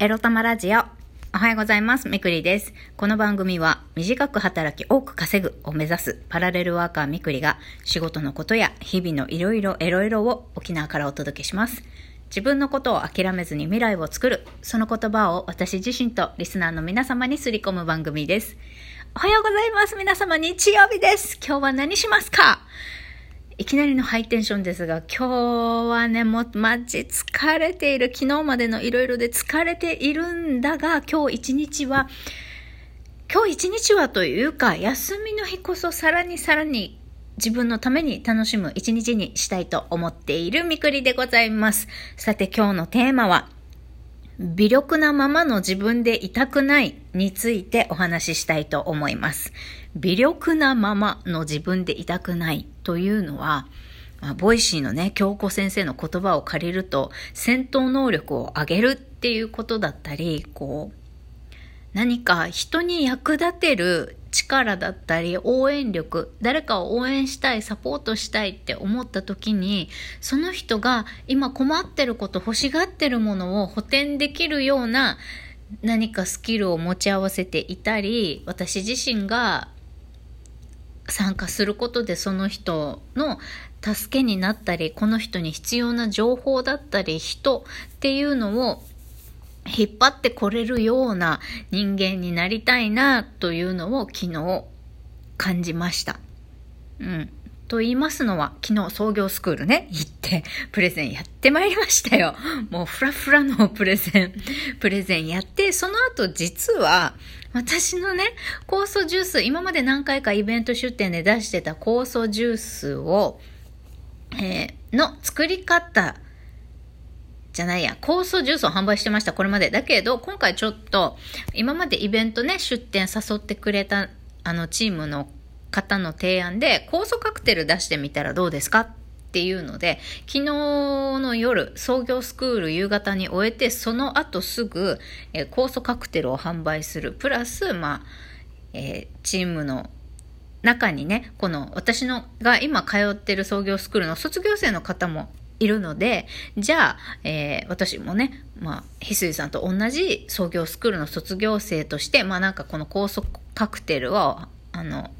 エロ玉ラジオ。おはようございます。みくりです。この番組は短く働き多く稼ぐを目指すパラレルワーカーみくりが仕事のことや日々のいろいろエロエロを沖縄からお届けします。自分のことを諦めずに未来を作る、その言葉を私自身とリスナーの皆様にすり込む番組です。おはようございます。皆様日曜日です。今日は何しますか？いきなりのハイテンションですが、今日はね、もうマジ疲れている。昨日までのいろいろで疲れているんだが、今日一日は、今日一日はというか、休みの日こそさらにさらに自分のために楽しむ一日にしたいと思っているみくりでございます。さて今日のテーマは、微力なままの自分でいたくないについてお話ししたいと思います。微力なままの自分でいたくないというのは、まあ、ボイシーのね、京子先生の言葉を借りると、戦闘能力を上げるっていうことだったり、こう、何か人に役立てる力だったり応援力誰かを応援したいサポートしたいって思った時にその人が今困ってること欲しがってるものを補填できるような何かスキルを持ち合わせていたり私自身が参加することでその人の助けになったりこの人に必要な情報だったり人っていうのを引っ張ってこれるような人間になりたいなというのを昨日感じました。うん。と言いますのは、昨日創業スクールね、行って、プレゼンやってまいりましたよ。もうフラフラのプレゼン、プレゼンやって、その後実は、私のね、酵素ジュース、今まで何回かイベント出店で出してた酵素ジュースを、えー、の作り方、じゃないや、酵素ジュースを販売してました、これまで。だけど、今回ちょっと、今までイベントね、出店誘ってくれた、あの、チームの方の提案で、酵素カクテル出してみたらどうですかっていうので、昨日の夜、創業スクール夕方に終えて、その後すぐ、えー、酵素カクテルを販売する。プラス、まあ、えー、チームの中にね、この私のが今通ってる創業スクールの卒業生の方もいるので、じゃあ、えー、私もね、まあ、翡翠さんと同じ創業スクールの卒業生として、まあなんかこの高速カクテルを、あの、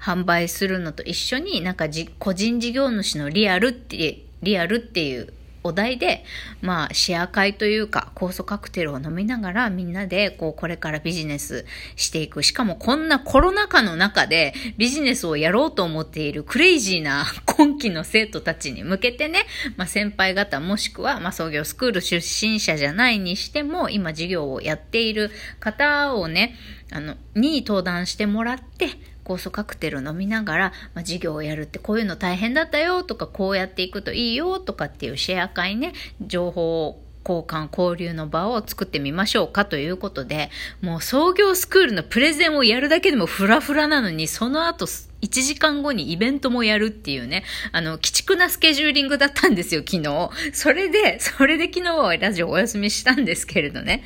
販売するのと一緒になんかじ個人事業主のリアルって、リアルっていうお題で、まあ、シェア会というか、酵素カクテルを飲みながら、みんなで、こう、これからビジネスしていく。しかも、こんなコロナ禍の中で、ビジネスをやろうと思っているクレイジーな今期の生徒たちに向けてね、まあ、先輩方もしくは、まあ、創業スクール出身者じゃないにしても、今、授業をやっている方をね、あの、に登壇してもらって、酵素カクテル飲みながら、まあ、授業をやるってこういうの大変だったよとか、こうやっていくといいよとかっていうシェア会ね、情報交換、交流の場を作ってみましょうかということで、もう創業スクールのプレゼンをやるだけでもフラフラなのに、その後1時間後にイベントもやるっていうね、あの、鬼畜なスケジューリングだったんですよ、昨日。それで、それで昨日はラジオお休みしたんですけれどね。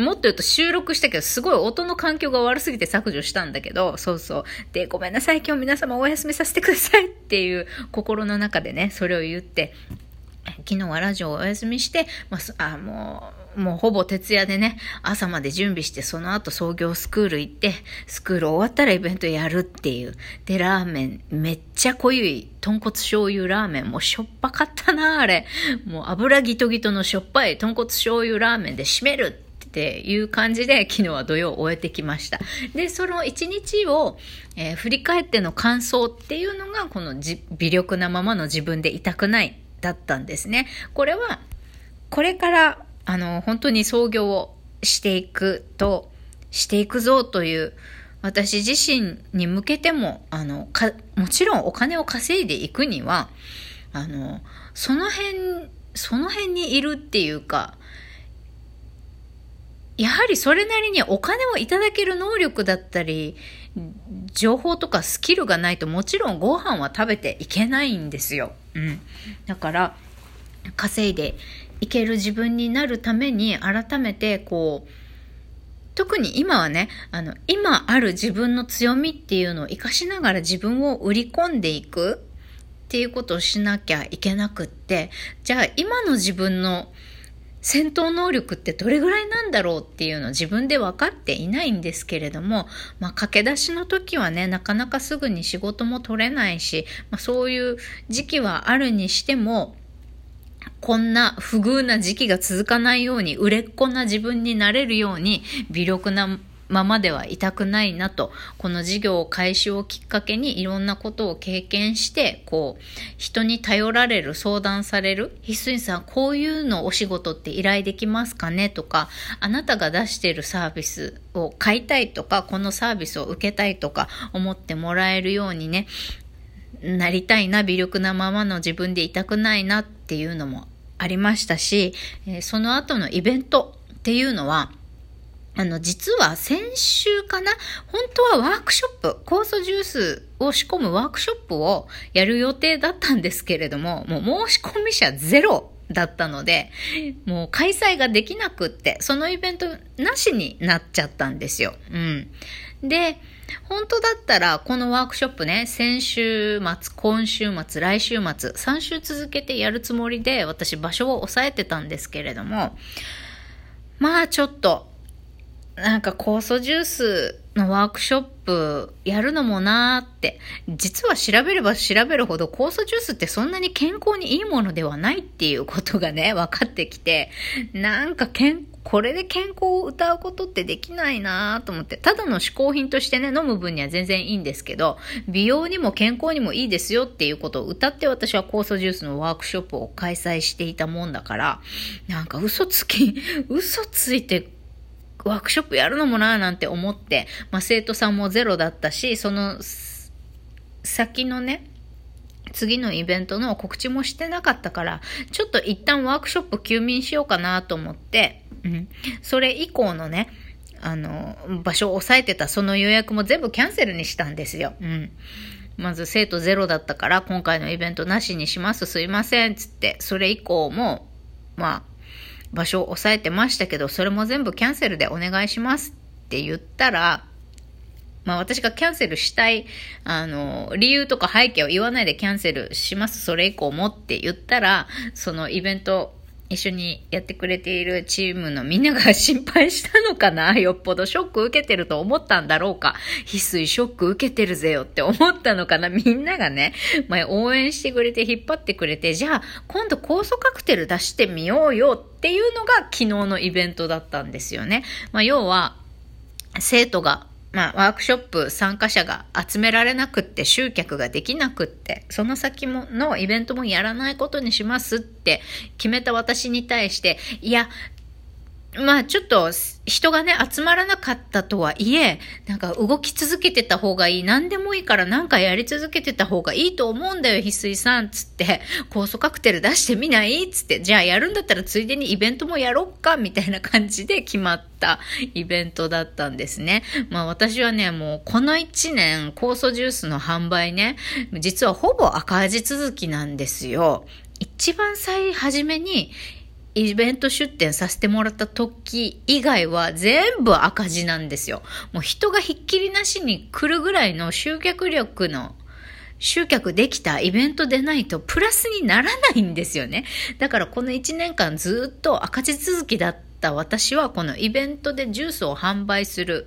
もっと言うと収録したけど、すごい音の環境が悪すぎて削除したんだけど、そうそう。で、ごめんなさい、今日皆様お休みさせてくださいっていう心の中でね、それを言って、昨日はラジオをお休みして、まあ、あもう、もうほぼ徹夜でね、朝まで準備して、その後創業スクール行って、スクール終わったらイベントやるっていう。で、ラーメン、めっちゃ濃い、豚骨醤油ラーメン、もうしょっぱかったな、あれ。もう油ギトギトのしょっぱい豚骨醤油ラーメンで締めるっていう感じで昨日は土曜を終えてきました。で、その一日を、えー、振り返っての感想っていうのがこの微力なままの自分でいたくないだったんですね。これはこれからあの本当に創業をしていくとしていくぞという私自身に向けてもあのかもちろんお金を稼いでいくにはあのその辺その辺にいるっていうかやはりそれなりにお金をいただける能力だったり、情報とかスキルがないともちろんご飯は食べていけないんですよ。うん。だから、稼いでいける自分になるために改めてこう、特に今はね、あの、今ある自分の強みっていうのを活かしながら自分を売り込んでいくっていうことをしなきゃいけなくって、じゃあ今の自分の戦闘能力ってどれぐらいなんだろうっていうの自分で分かっていないんですけれども、まあ、駆け出しの時はね、なかなかすぐに仕事も取れないし、まあ、そういう時期はあるにしても、こんな不遇な時期が続かないように、売れっ子な自分になれるように、微力なままではいたくないなと、この事業開始をきっかけにいろんなことを経験して、こう、人に頼られる、相談される、ひすいさん、こういうのお仕事って依頼できますかね？とか、あなたが出しているサービスを買いたいとか、このサービスを受けたいとか思ってもらえるようにね、なりたいな、微力なままの自分でいたくないなっていうのもありましたし、その後のイベントっていうのは、あの、実は先週かな？本当はワークショップ、酵素ジュースを仕込むワークショップをやる予定だったんですけれども、もう申し込み者ゼロだったので、もう開催ができなくって、そのイベントなしになっちゃったんですよ。うん。で、本当だったら、このワークショップね、先週末、今週末、来週末、3週続けてやるつもりで、私場所を押さえてたんですけれども、まあちょっと、なんか酵素ジュースのワークショップやるのもなーって、実は調べれば調べるほど酵素ジュースってそんなに健康にいいものではないっていうことがね、分かってきて、なんか健これで健康を歌うことってできないなと思って、ただの嗜好品としてね、飲む分には全然いいんですけど、美容にも健康にもいいですよっていうことを歌って私は酵素ジュースのワークショップを開催していたもんだから、なんか嘘つき、嘘ついてワークショップやるのもなーなんて思って、まあ、生徒さんもゼロだったし、その先のね、次のイベントの告知もしてなかったから、ちょっと一旦ワークショップ休眠しようかなと思って、うん、それ以降のね、あの、場所を押さえてたその予約も全部キャンセルにしたんですよ。うん。まず生徒ゼロだったから今回のイベントなしにします。すいません。つって、それ以降も、まあ、場所を押さえてましたけど、それも全部キャンセルでお願いしますって言ったら、まあ私がキャンセルしたい、あの、理由とか背景を言わないでキャンセルします、それ以降もって言ったら、そのイベント一緒にやってくれているチームのみんなが心配したのかな？よっぽどショック受けてると思ったんだろうか？翡翠ショック受けてるぜよって思ったのかな？みんながね、ま、応援してくれて引っ張ってくれて、じゃあ今度酵素カクテル出してみようよっていうのが昨日のイベントだったんですよね。まあ、要は、生徒がまあ、ワークショップ参加者が集められなくって集客ができなくってその先ものイベントもやらないことにしますって決めた私に対していやまあちょっと人がね、集まらなかったとはいえ、なんか動き続けてた方がいい。何でもいいからなんかやり続けてた方がいいと思うんだよ、翡翠さん。つって、酵素カクテル出してみないつって、じゃあやるんだったらついでにイベントもやろっかみたいな感じで決まったイベントだったんですね。まあ私はね、もうこの1年酵素ジュースの販売ね、実はほぼ赤字続きなんですよ。一番最初めにイベント出店させてもらった時以外は全部赤字なんですよ。もう人がひっきりなしに来るぐらいの集客力の集客できたイベントでないとプラスにならないんですよね。だからこの1年間ずっと赤字続きだった私はこのイベントでジュースを販売する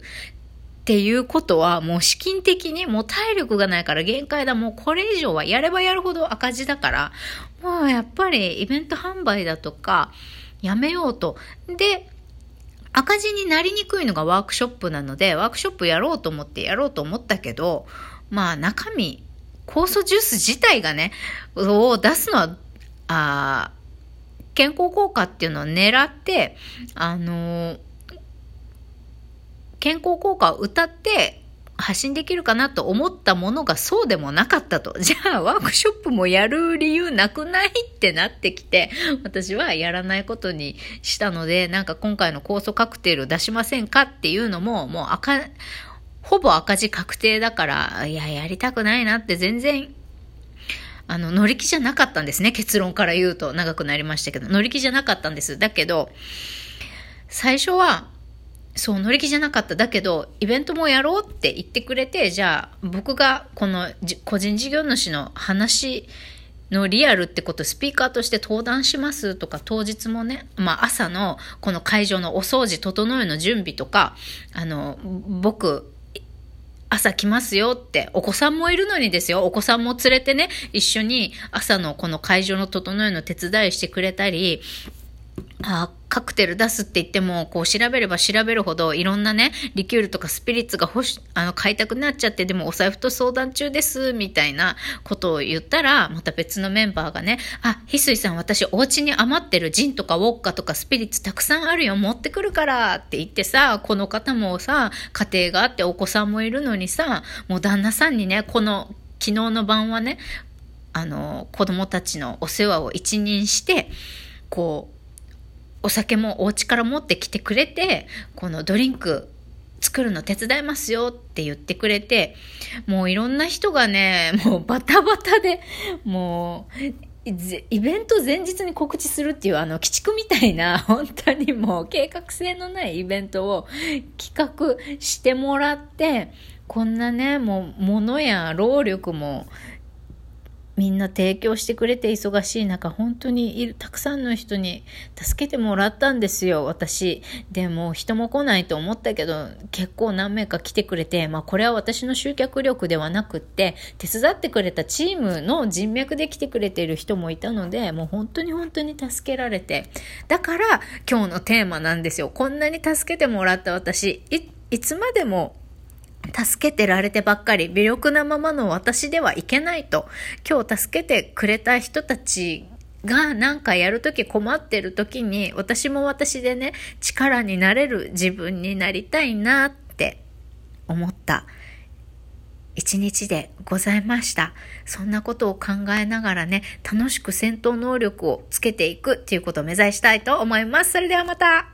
っていうことはもう資金的にもう体力がないから限界だ。もうこれ以上はやればやるほど赤字だから、もうやっぱりイベント販売だとかやめようと。で、赤字になりにくいのがワークショップなので、ワークショップやろうと思ってやろうと思ったけど、まあ中身、酵素ジュース自体がね、を出すのは、あ健康効果っていうのを狙って、あのー健康効果を歌って発信できるかなと思ったものがそうでもなかったと。じゃあワークショップもやる理由なくないってなってきて、私はやらないことにしたので、なんか今回の酵素カクテル出しませんかっていうのも、もう赤、ほぼ赤字確定だから、いや、やりたくないなって全然あの、乗り気じゃなかったんですね。結論から言うと長くなりましたけど、乗り気じゃなかったんです。だけど、最初は、そう、乗り気じゃなかった。だけど、イベントもやろうって言ってくれて、じゃあ、僕がこの個人事業主の話のリアルってことスピーカーとして登壇しますとか当日もね、まあ朝のこの会場のお掃除整えの準備とか、あの、僕、朝来ますよって、お子さんもいるのにですよ、お子さんも連れてね、一緒に朝のこの会場の整えの手伝いしてくれたり、あカクテル出すって言っても、こう調べれば調べるほどいろんなね、リキュールとかスピリッツが欲し、あの、買いたくなっちゃって、でもお財布と相談中です、みたいなことを言ったら、また別のメンバーがね、あ、翡翠さん私お家に余ってるジンとかウォッカとかスピリッツたくさんあるよ、持ってくるからって言ってさ、この方もさ、家庭があってお子さんもいるのにさ、もう旦那さんにね、この昨日の晩はね、あの、子供たちのお世話を一任して、こう、お酒もお家から持ってきてくれて、このドリンク作るの手伝いますよって言ってくれて、もういろんな人がね、もうバタバタで、もう、イベント前日に告知するっていうあの、鬼畜みたいな、本当にもう計画性のないイベントを企画してもらって、こんなね、もう物や労力もみんな提供してくれて忙しい中、本当にいる、たくさんの人に助けてもらったんですよ、私。でも、人も来ないと思ったけど、結構何名か来てくれて、まあ、これは私の集客力ではなくって、手伝ってくれたチームの人脈で来てくれている人もいたので、もう本当に本当に助けられて。だから、今日のテーマなんですよ。こんなに助けてもらった私、い、いつまでも助けてられてばっかり、微力なままの私ではいけないと、今日助けてくれた人たちがなんかやるとき困ってるときに、私も私でね、力になれる自分になりたいなって思った一日でございました。そんなことを考えながらね、楽しく戦闘能力をつけていくっていうことを目指したいと思います。それではまた